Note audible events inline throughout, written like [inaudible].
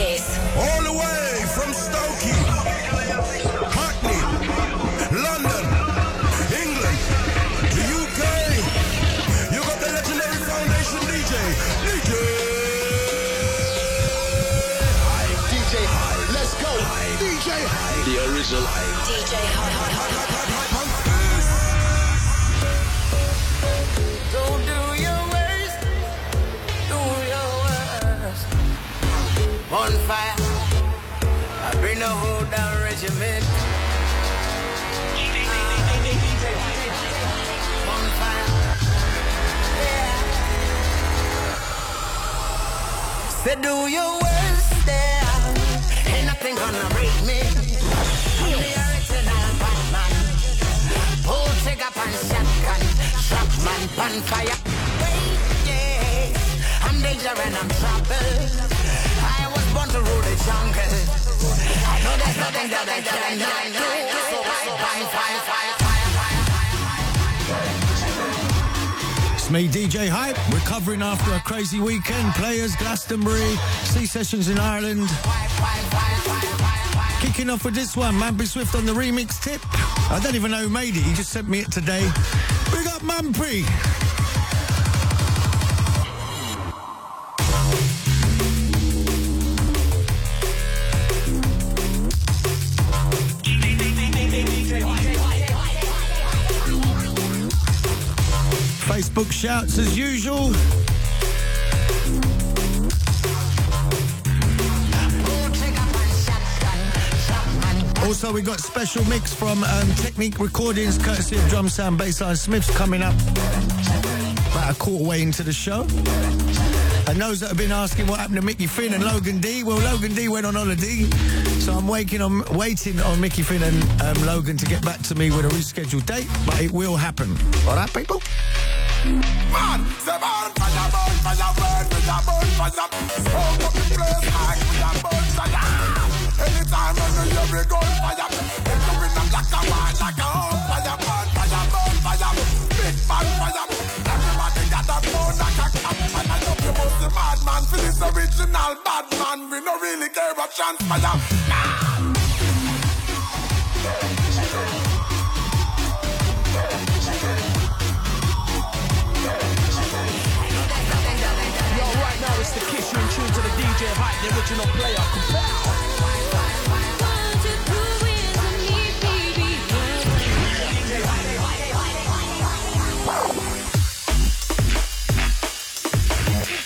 Kiss. All the way from Stokey, Hackney, London, England, the UK. You got the legendary Foundation DJ, DJ. DJ, let's go. DJ, The original. DJ Hype. Don't Say do your worst there. Ain't nothing gonna break me. I'm the original Batman. Pull trigger pan shotgun. Shot man pan fire. Wait, yeah. I'm danger and I'm trouble. I was born to rule the jungle. I know there's nothing that I cannot do. So I pan fire, fire, fire, Me, DJ Hype, recovering after a crazy weekend. Playaz, Glastonbury, Sea sessions in Ireland. Kicking off with this one, Mampi Swift on the remix tip. I don't even know who made it, he just sent me it today. Big up Mampi! Facebook shouts as usual. Also, we got special mix from um, Technique Recordings, courtesy of Drumsound Bassline Smiths, coming up about a quarter way into the show. And those that have been asking what happened to Mickey Finn and Logan D, well, Logan D went on holiday, so I'm waiting on waiting on Mickey Finn and um, Logan to get back to me with a rescheduled date, but it will happen. All right, people. Man, say burn fire, burn fire, burn fire, burn fire. Smoke up the place like we a burn fire. Anytime when hear me gunfire, if you in a black and white like a home fire, burn fire, burn fire, big bang fire. Everybody got a phone like a and I love you most the madman for this original bad man. We no really care about transpire. The Hype, the original player.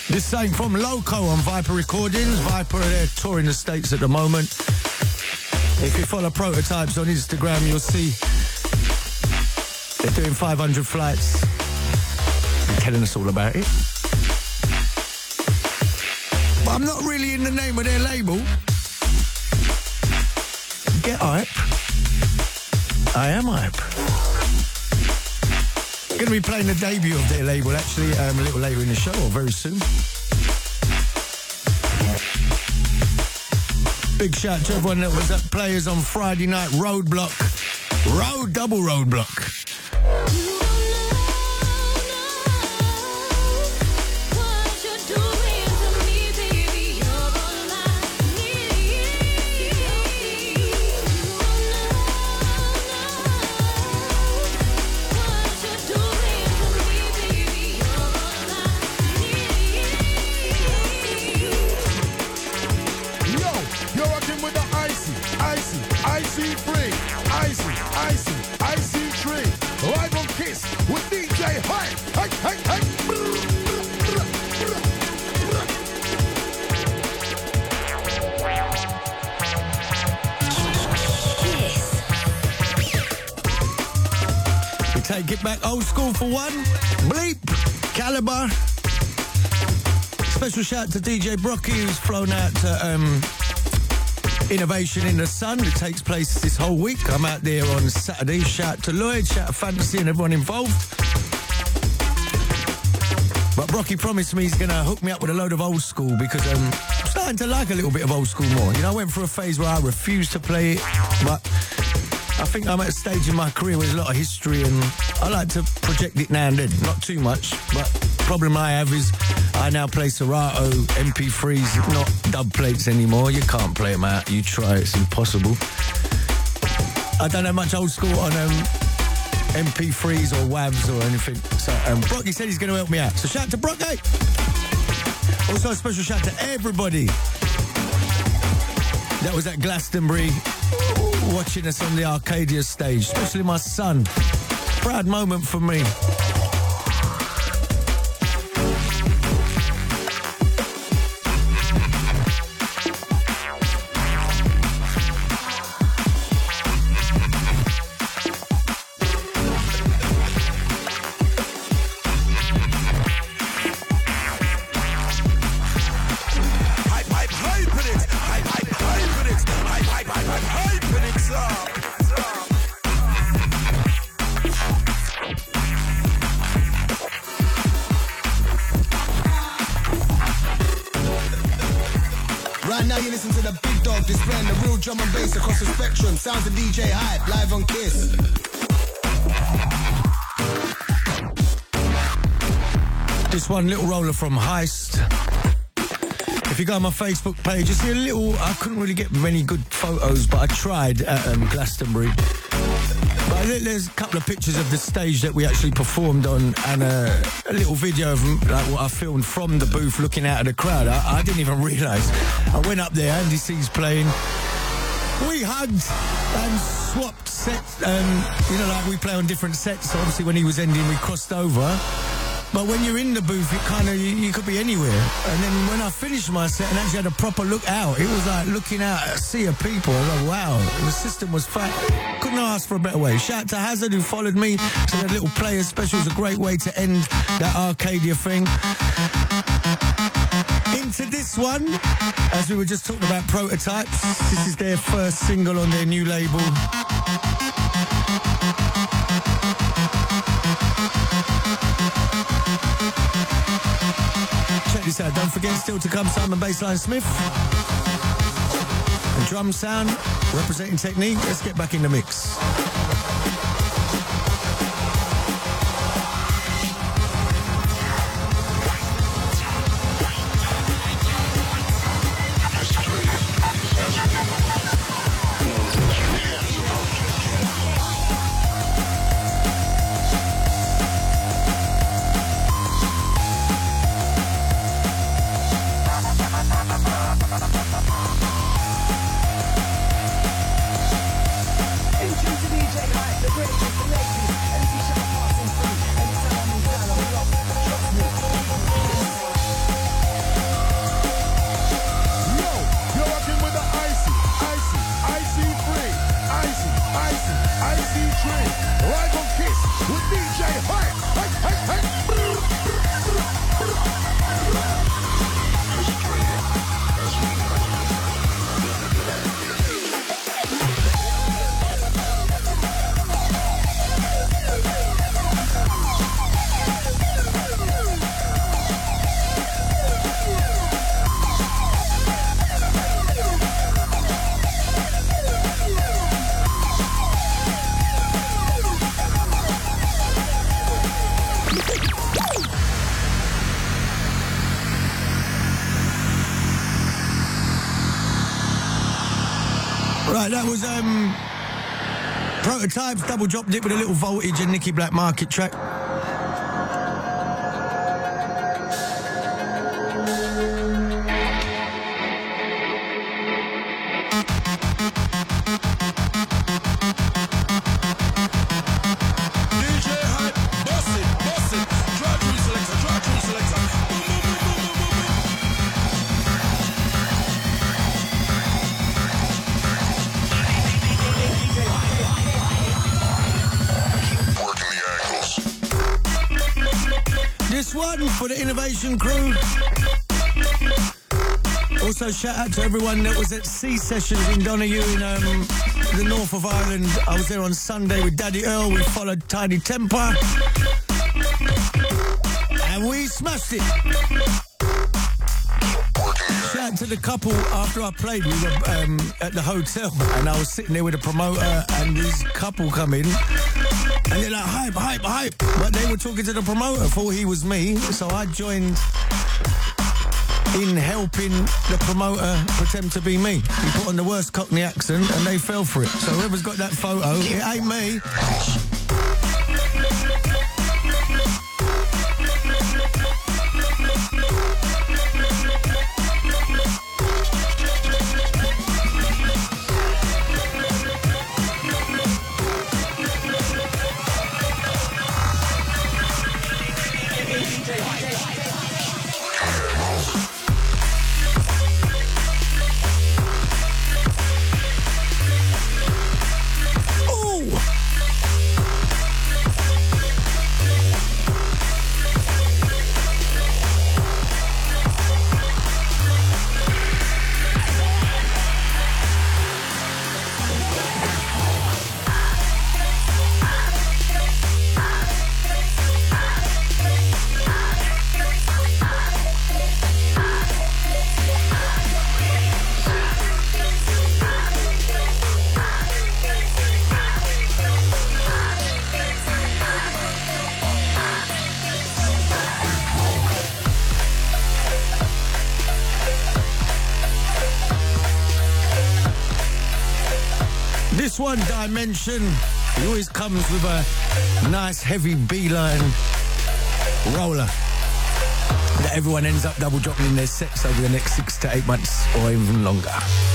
This ain't from Loco on Viper Recordings. Viper are touring the States at the moment. If you follow prototypes on Instagram, you'll see they're doing 500 flights. Telling us all about it. I'm not really in the name of their label. Get hype. I am hype. Going to be playing the debut of their label actually um, a little later in the show or very soon. Big shout to everyone that was at Playaz on Friday night. Roadblock. Road, double roadblock. For one. Bleep. Calibre. Special shout to DJ Brocky who's flown out to um, Innovation in the Sun. It takes place this whole week. I'm out there on Saturday. Shout to Lloyd, shout to Fantasy and everyone involved. But Brocky promised me he's going to hook me up with a load of old school because um, I'm starting to like a little bit of old school more. You know, I went through a phase where I refused to play it, but I think I'm at a stage in my career where there's a lot of history and I like to project it now and then. Not too much, but problem I have is I now play Serato MP3s, not dub plates anymore. You can't play them out. You try, it's impossible. I don't have much old school on um, MP3s or WAVs or anything. So um, said he's going to help me out. So shout out to Brocky. Also a special shout to everybody that was at Glastonbury watching us on the Arcadia stage, especially my son. Proud moment for me. One little roller from Heist. If you go on my Facebook page, you see a little. I couldn't really get many good photos, but I tried at um, Glastonbury. But there- there's a couple of pictures of the stage that we actually performed on, and a, a little video of like what I filmed from the booth, looking out at the crowd. I, I didn't even realise. I went up there, Andy C's playing. We hugged and swapped sets. Um, you know, like we play on different sets. So obviously, when he was ending, we crossed over. But when you're in the booth, it kind of you, you could be anywhere. And then when I finished my set and actually had a proper look out, it was like looking out at a sea of people. I was like, wow, the system was fat. Couldn't ask for a better way. Shout out to Hazard who followed me. So that little player special is a great way to end that Arcadia thing. Into this one, as we were just talking about prototypes, this is their first single on their new label. Out. Don't forget, still to come, Simon Bassline Smith. And drumsound, representing technique. Let's get back in the mix. Double dropped it with a little voltage and Nicky Blackmarket track. The crew. Also, shout out to everyone that was at Sea Sessions in Donegal in um, the north of Ireland. I was there on Sunday with Daddy Earl. We followed Tiny Tempah. And we smashed it. The Shout out to the couple after I played. We were um, at the hotel and I was sitting there with a promoter and this couple come in and they're like, hype, hype, hype. But they were talking to the promoter, thought he was me. So I joined in helping the promoter pretend to be me. He put on the worst Cockney accent and they fell for it. So whoever's got that photo, it ain't me. One, Dimension, he always comes with a nice heavy beeline roller that everyone ends up double dropping in their sets over the next six to eight months or even longer.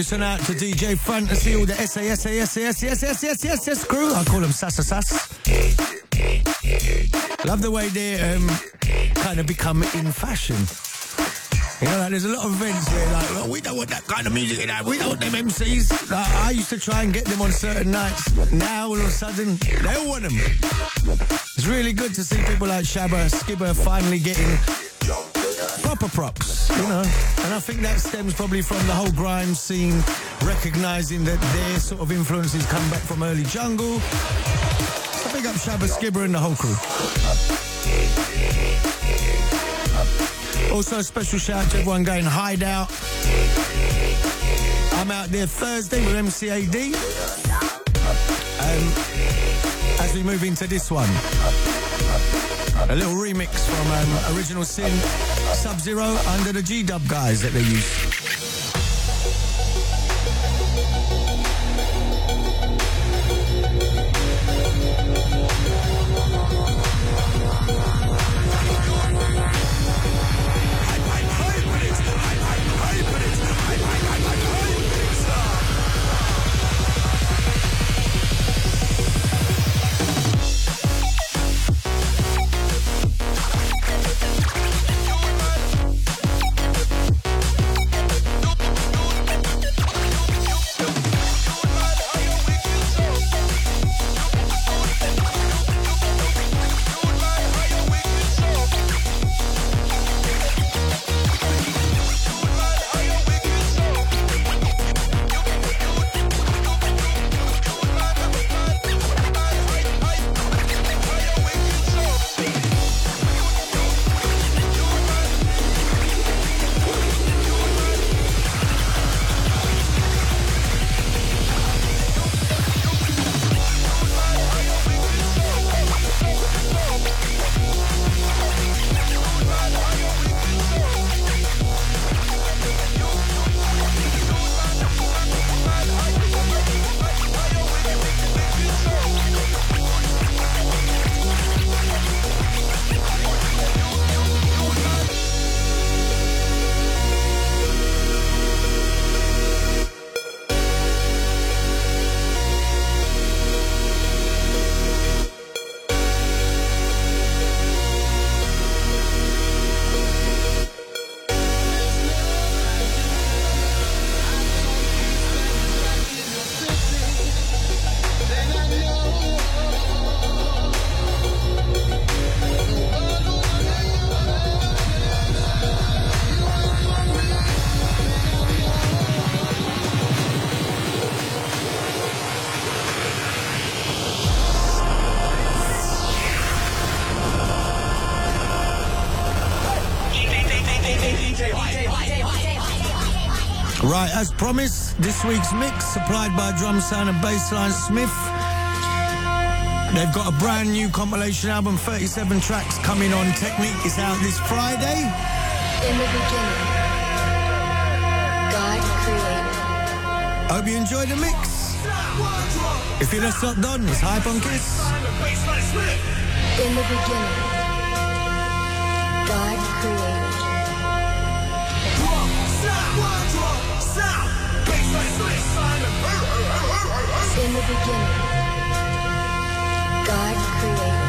Your out to DJ Fantasy, all the SAS, SAS, SAS, SAS, SAS, SAS, SAS, SAS crew. I call them Sassa Sass. Love the way they um, kind of become in fashion. You know, like there's a lot of events where like, well, we don't want that kind of music in there. We don't want them MCs. Like, I used to try and get them on certain nights. Now all of a sudden, they all want them. It's really good to see people like Shabba, Skibber finally getting props, you know. And I think that stems probably from the whole grime scene recognizing that their sort of influences come back from early jungle. So big up Shabba Skibber and the whole crew. Also, a special shout out to everyone going hideout. I'm out there Thursday with MCAD. Um, as we move into this one. A little remix from um, Original Sin, Sub Zero, under the G Dub guys that they use. Promised, this week's mix supplied by Drumsound and Bassline Smith. They've got a brand new compilation album, 37 tracks coming on Technique. It's out this Friday. In the beginning, God created. Hope you enjoy the mix. If you're not done, it's Hype on Kiss. In the beginning, In the beginning, God created.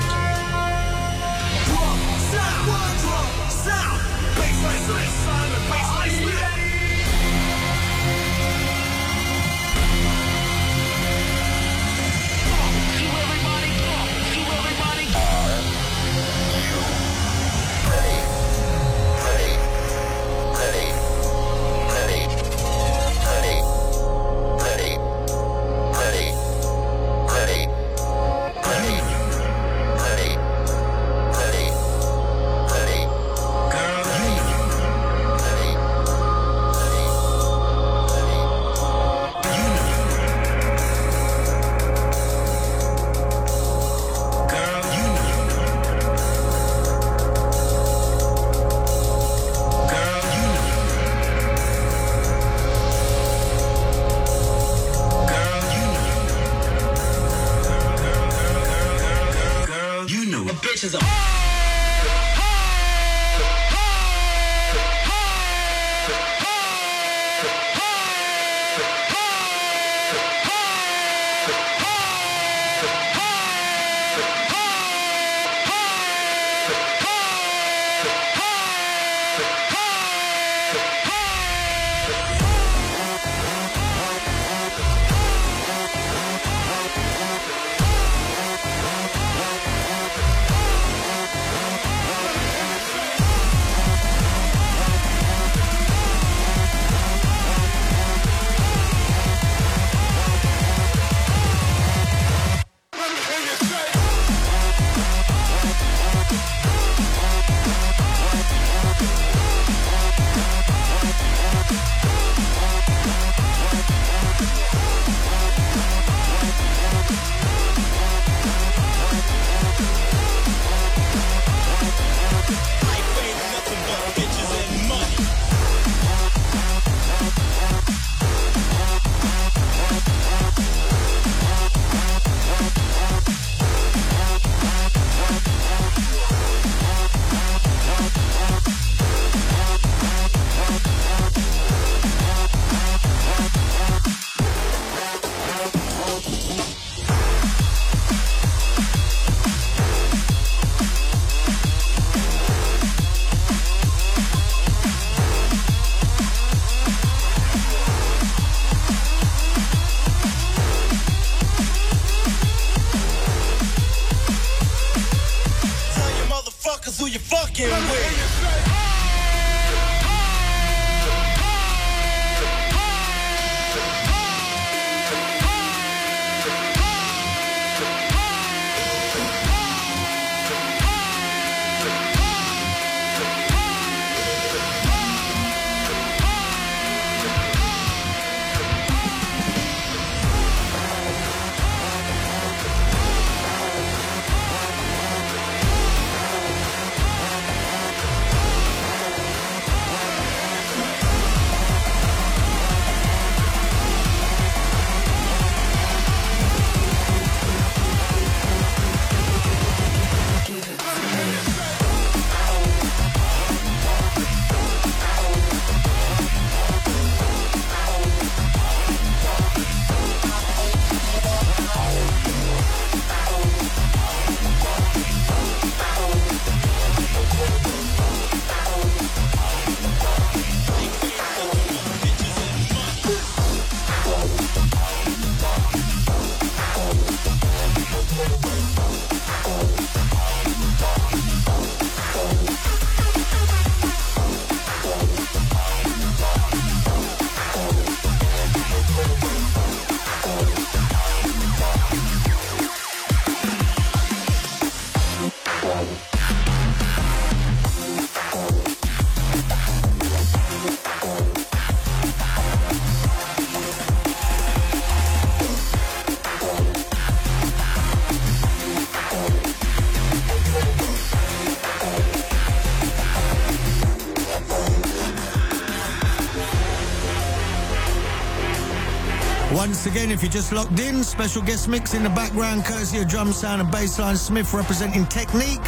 Again, if you're just locked in, special guest mix in the background, courtesy of Drumsound and Bassline Smith representing Technique.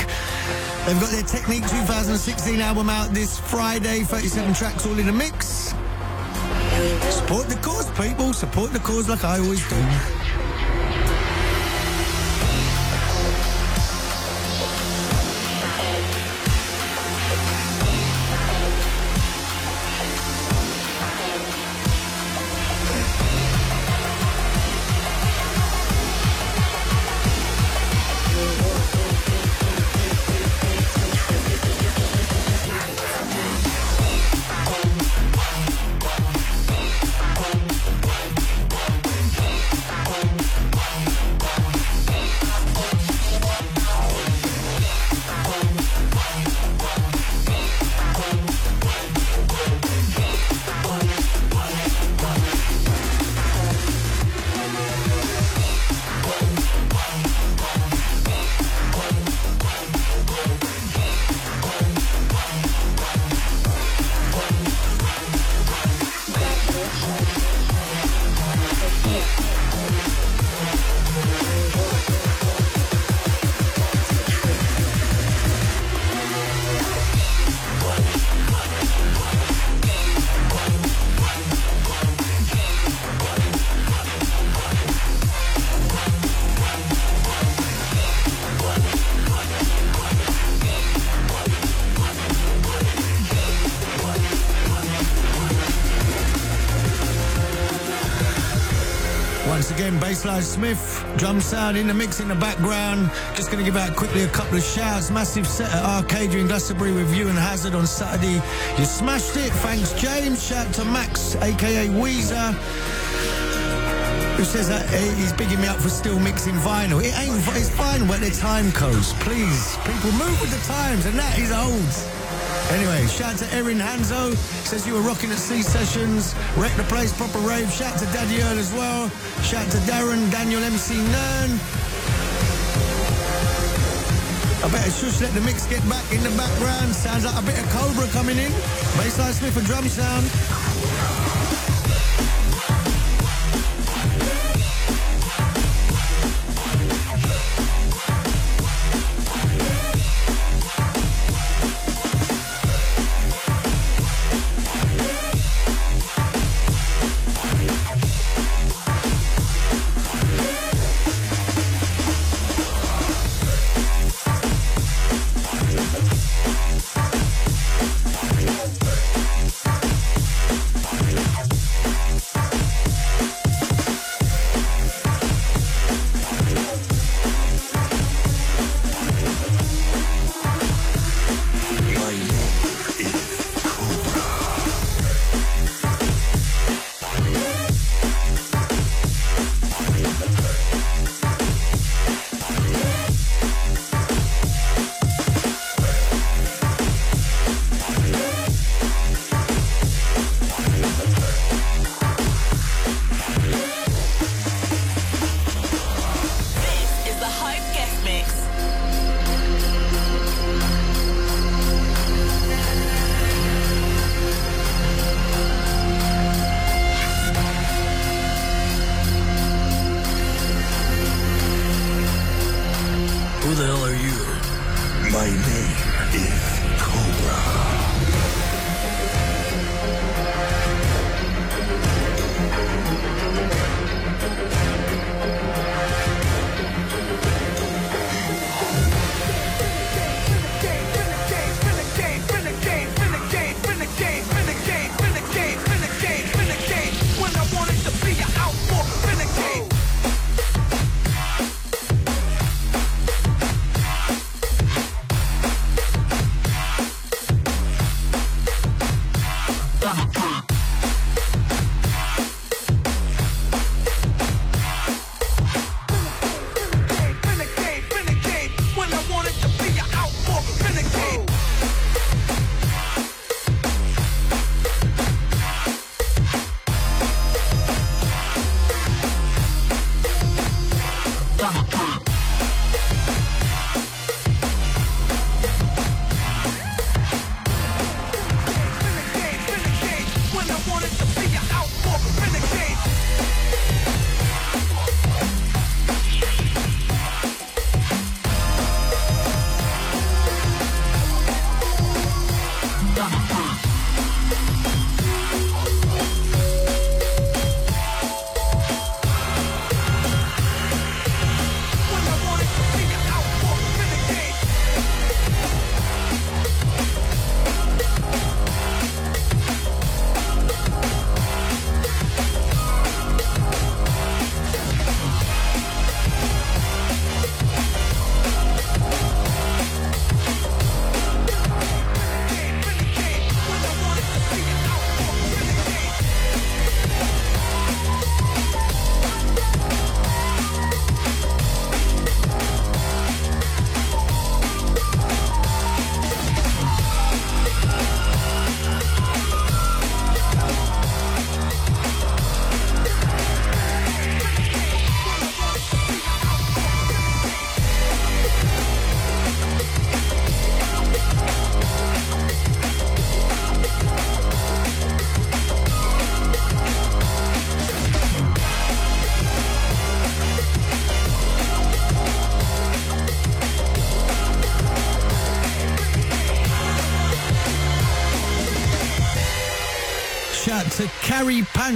They've got their Technique 2016 album out this Friday, 37 tracks all in a mix. Support the cause, people. Support the cause like I always do. Bassline Smith, drumsound in the mix in the background. Just going to give out quickly a couple of shouts. Massive set at Arcadia in Glastonbury with you and Hazard on Saturday. You smashed it. Thanks, James. Shout to Max, aka Weezer. Who says that he's bigging me up for still mixing vinyl? It ain't, it's vinyl, but the time codes. Please, people move with the times, and that is old. Anyway, shout to Erin Hanzo. Says you were rocking at Sea Sessions. Wreck the place, proper rave. Shout to Daddy Earl as well. Shout to Darren, Daniel MC Nern. I better shush let the mix get back in the background. Sounds like a bit of Cobra coming in. Bassline Smith and drumsound.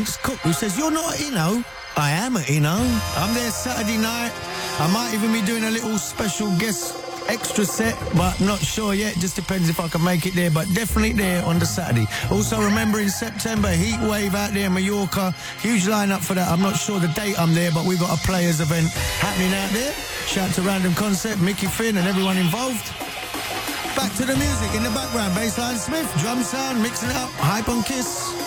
Cook, who says, You're not a Inno. I am a Inno. I'm there Saturday night. I might even be doing a little special guest extra set, but not sure yet. Just depends if I can make it there, but definitely there on the Saturday. Also, remember in September, Heat Wave out there in Mallorca. Huge lineup for that. I'm not sure the date I'm there, but we've got a Playaz event happening out there. Shout to Random Concept, Mickey Finn, and everyone involved. Back to the music in the background. Bassline Smith, drumsound, mixing up, hype on Kiss.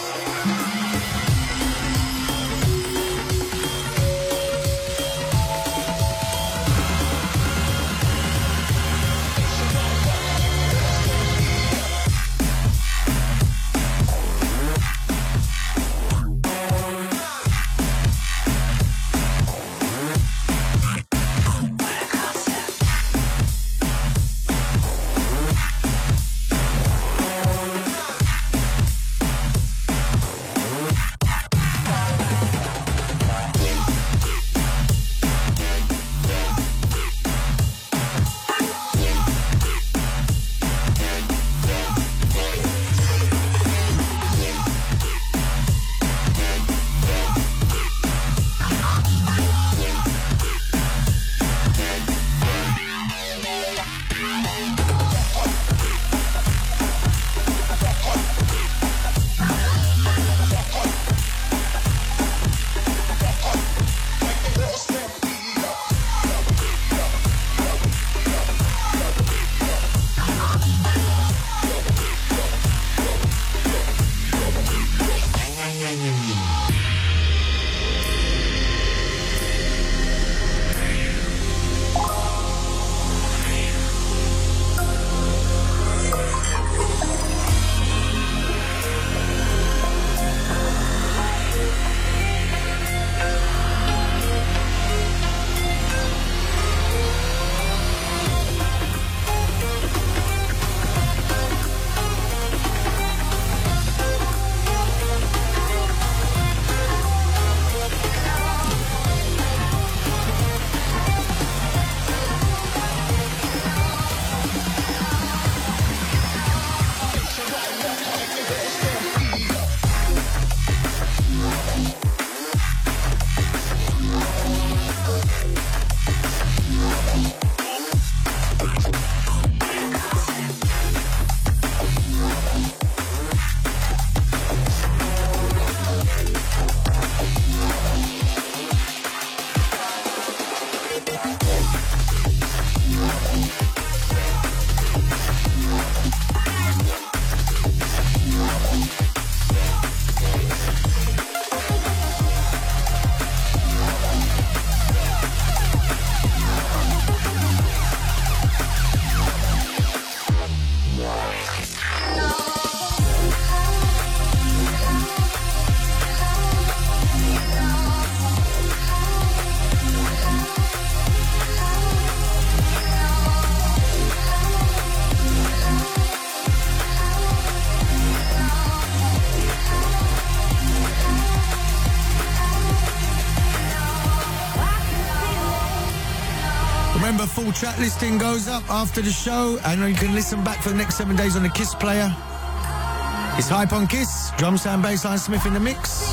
Listing goes up after the show, and you can listen back for the next seven days on the Kiss player. It's Hype on Kiss, Drumsound, bassline Smith in the mix.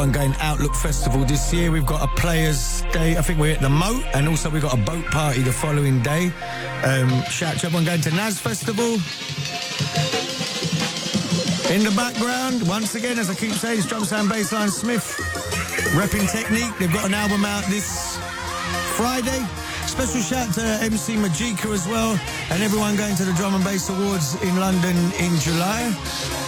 Everyone going Outlook Festival this year. We've got a Playaz day. I think we're at the Moat, and also we've got a boat party the following day. Um, shout out to everyone going to NASS Festival. In the background, once again, as I keep saying, it's Drumsound Bassline Smith. Repping Technique. They've got an album out this Friday. Special shout to MC Majika as well, and everyone going to the Drum and Bass Awards in London in July.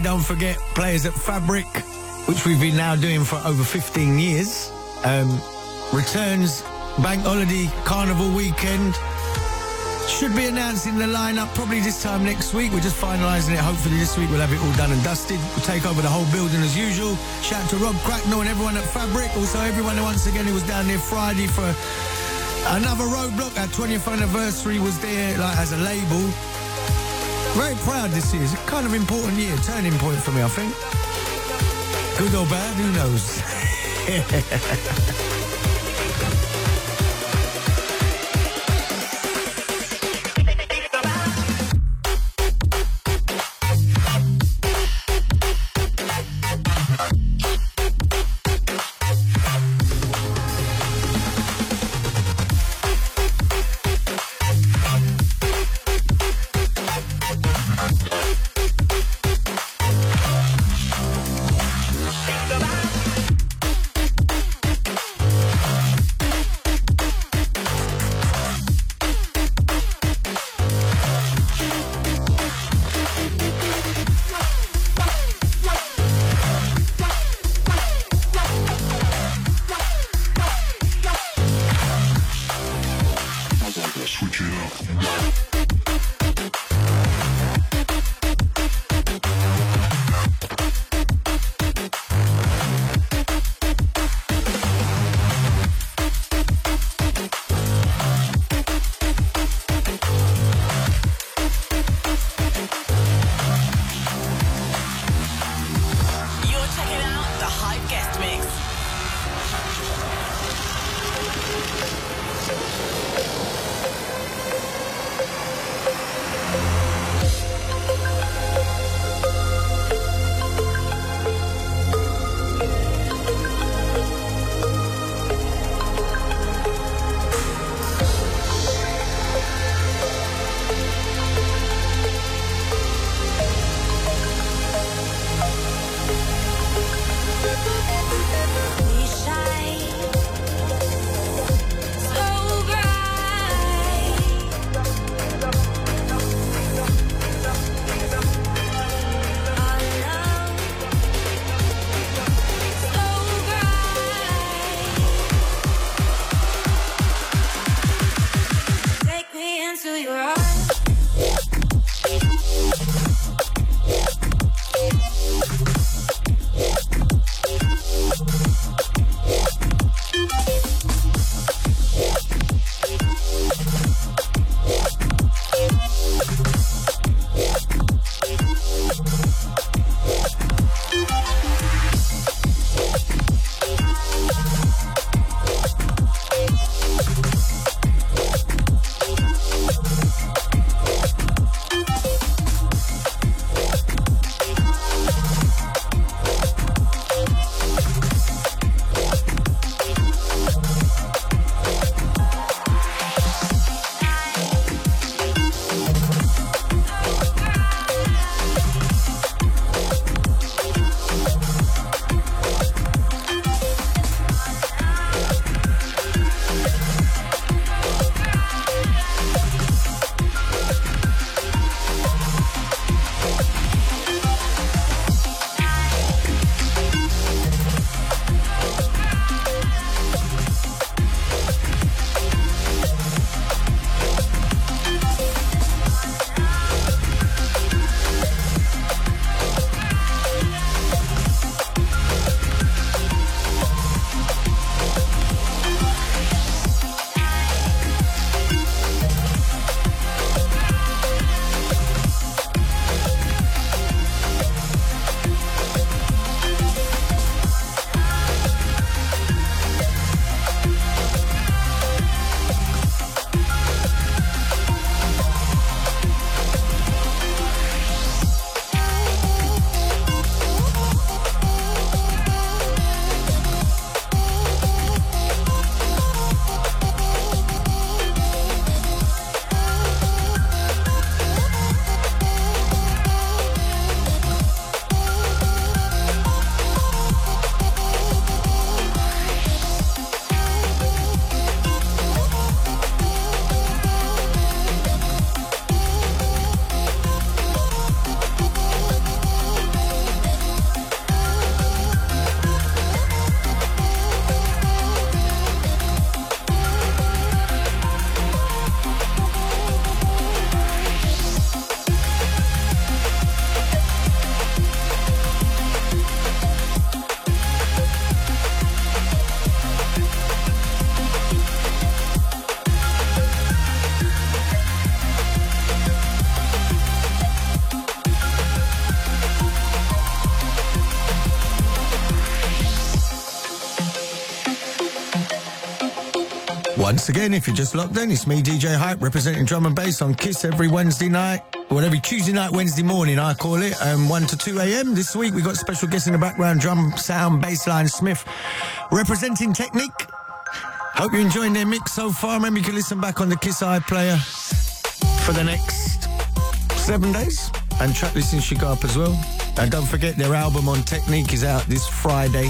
Don't forget Playaz at Fabric, which we've been now doing for over 15 years. Um, returns bank holiday carnival weekend. Should be announcing the lineup probably this time next week. We're just finalising it. Hopefully this week we'll have it all done and dusted. We'll take over the whole building as usual. Shout out to Rob Cracknell and everyone at Fabric. Also everyone once again who was down there Friday for another roadblock. Our 20th anniversary was there like as a label. Very proud this year. It's a kind of important year, turning point for me, I think. Good or bad, who knows? [laughs] your Once again, if you're just locked in, it's me, DJ Hype, representing drum and bass on Kiss every Wednesday night. Well, every Tuesday night, Wednesday morning, I call it, um, 1 to 2 a.m. This week, we got special guests in the background, drum, sound, bassline, Smith, representing Technique. Hope you're enjoying their mix so far. Remember, you can listen back on the Kiss iPlayer for the next seven days. And track listing should go up as well. And don't forget, their album on Technique is out this Friday.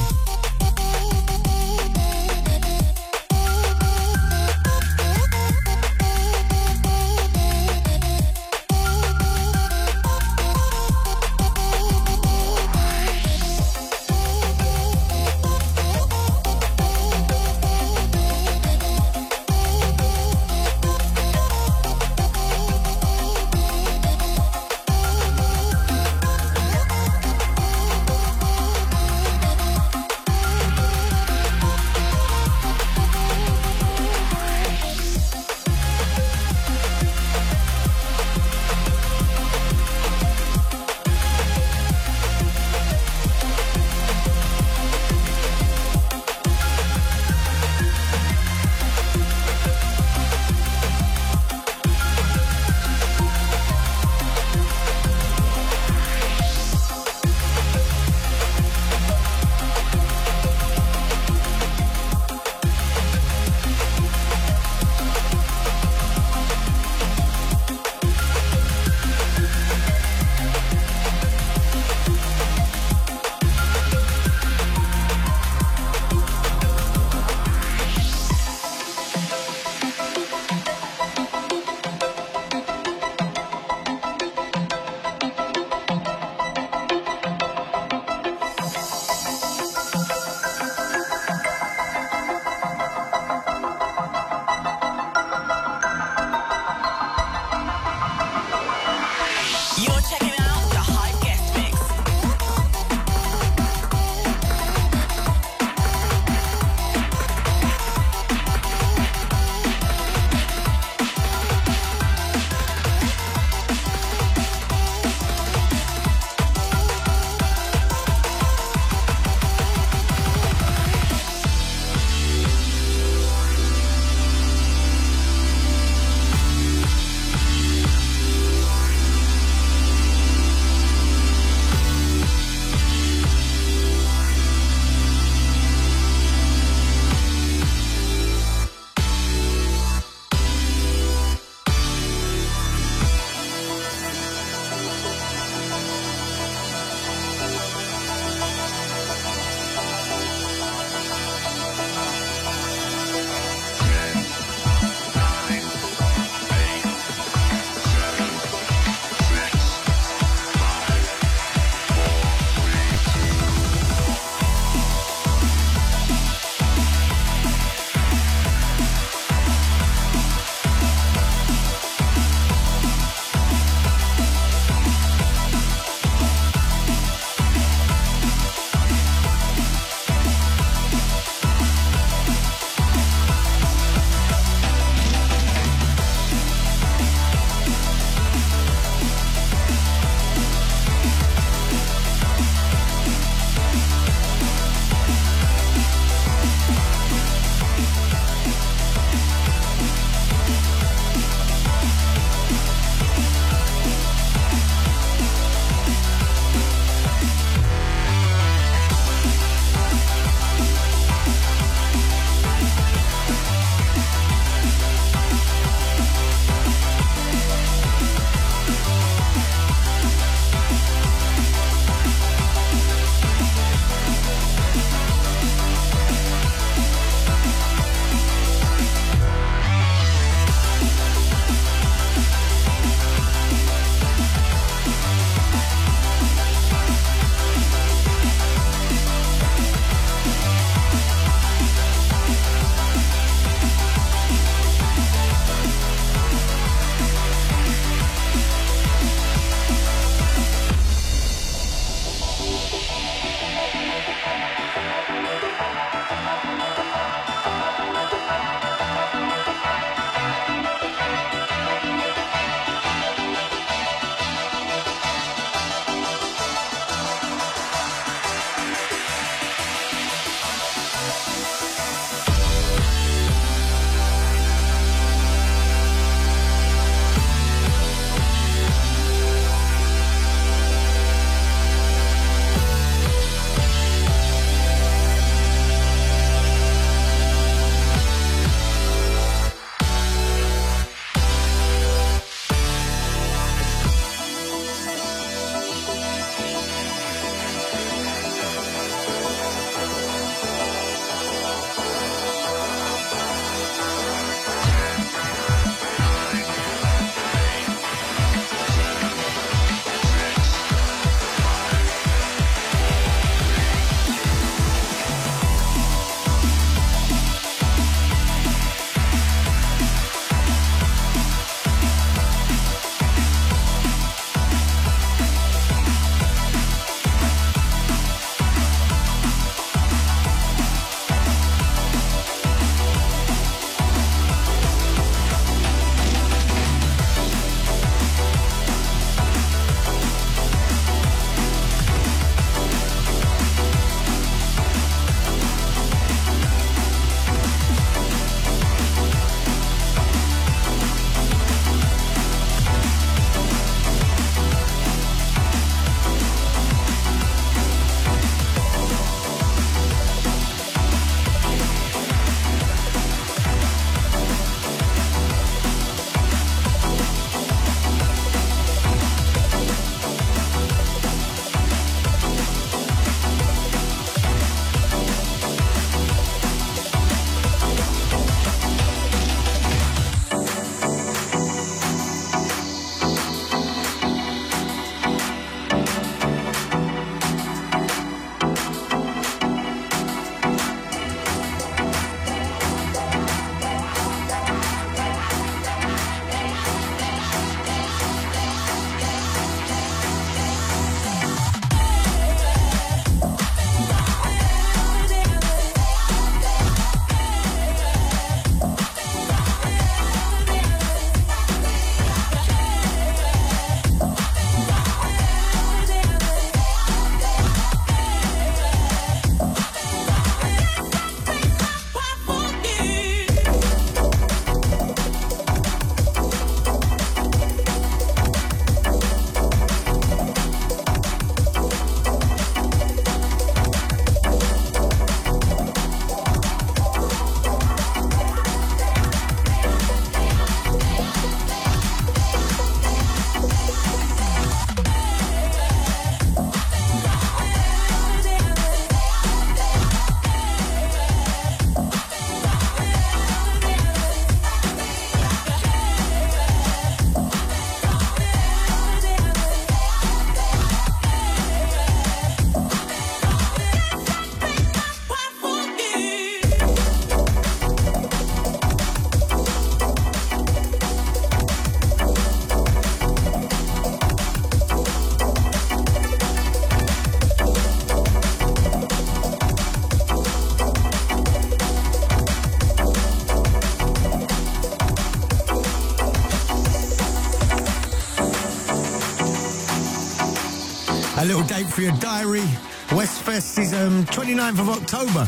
For your diary. Westfest is um, 29th of October.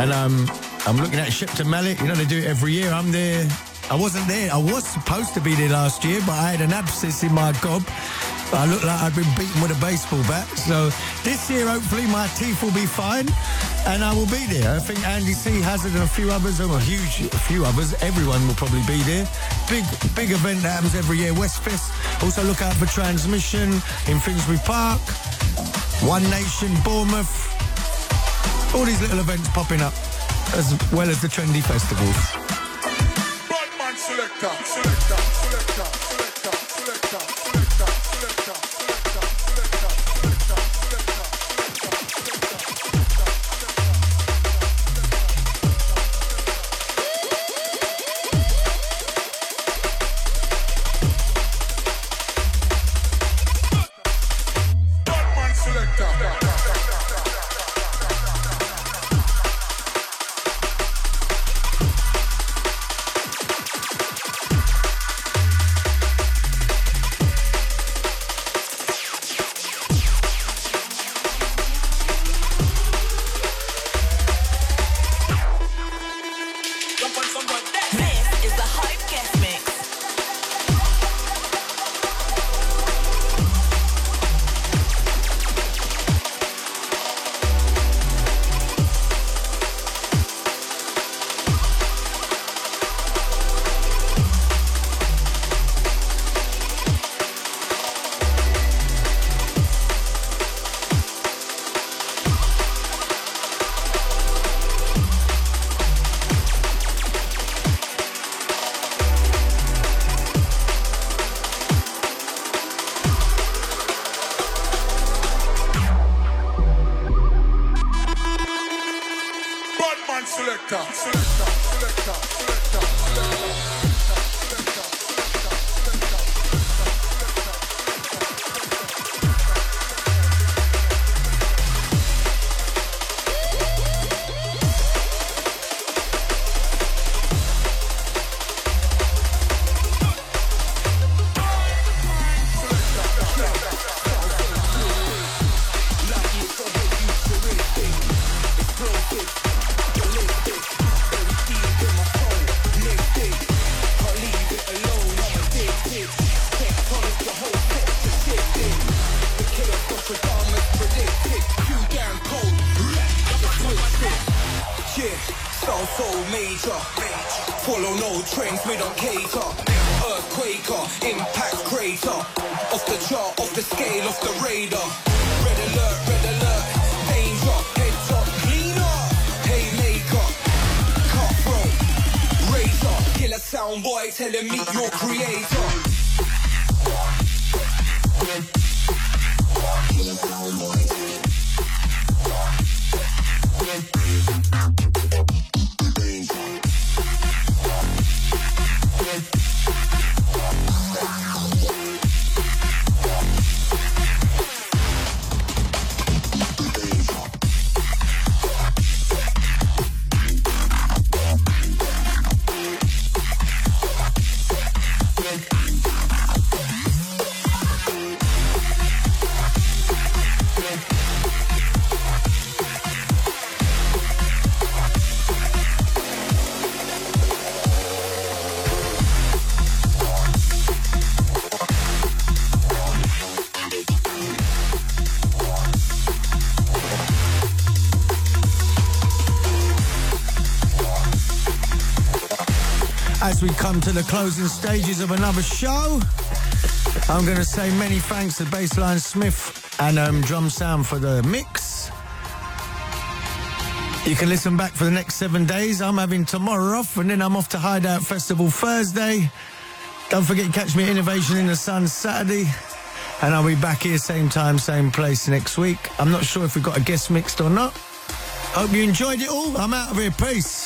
And um, I'm looking at Shepton Mallet. You know, they do it every year. I'm there. I wasn't there. I was supposed to be there last year, but I had an abscess in my gob. I look like I've been beaten with a baseball bat. So this year, hopefully, my teeth will be fine and I will be there. I think Andy C. Hazard and a few others, oh, a huge a few others, everyone will probably be there. Big, big event that happens every year, Westfest. Also look out for Transmission in Finsbury Park, One Nation, Bournemouth. All these little events popping up, as well as the trendy festivals. Sound so major. Follow no trends, we don't cater. Earthquaker, impact crater. Off the chart, off the scale, off the radar. Red alert, red alert. Danger, heads up, cleaner. Haymaker, cutthroat, razor. Killer sound boy, telling me your creator. Killer sound. Come to the closing stages of another show, I'm going to say many thanks to Bassline Smith and um, Drumsound for the mix. You can listen back for the next seven days. I'm having tomorrow off, and then I'm off to Hideout Festival Thursday. Don't forget to catch me at Innovation in the Sun Saturday. And I'll be back here same time, same place next week. I'm not sure if we've got a guest mixed or not. Hope you enjoyed it all. I'm out of here. Peace.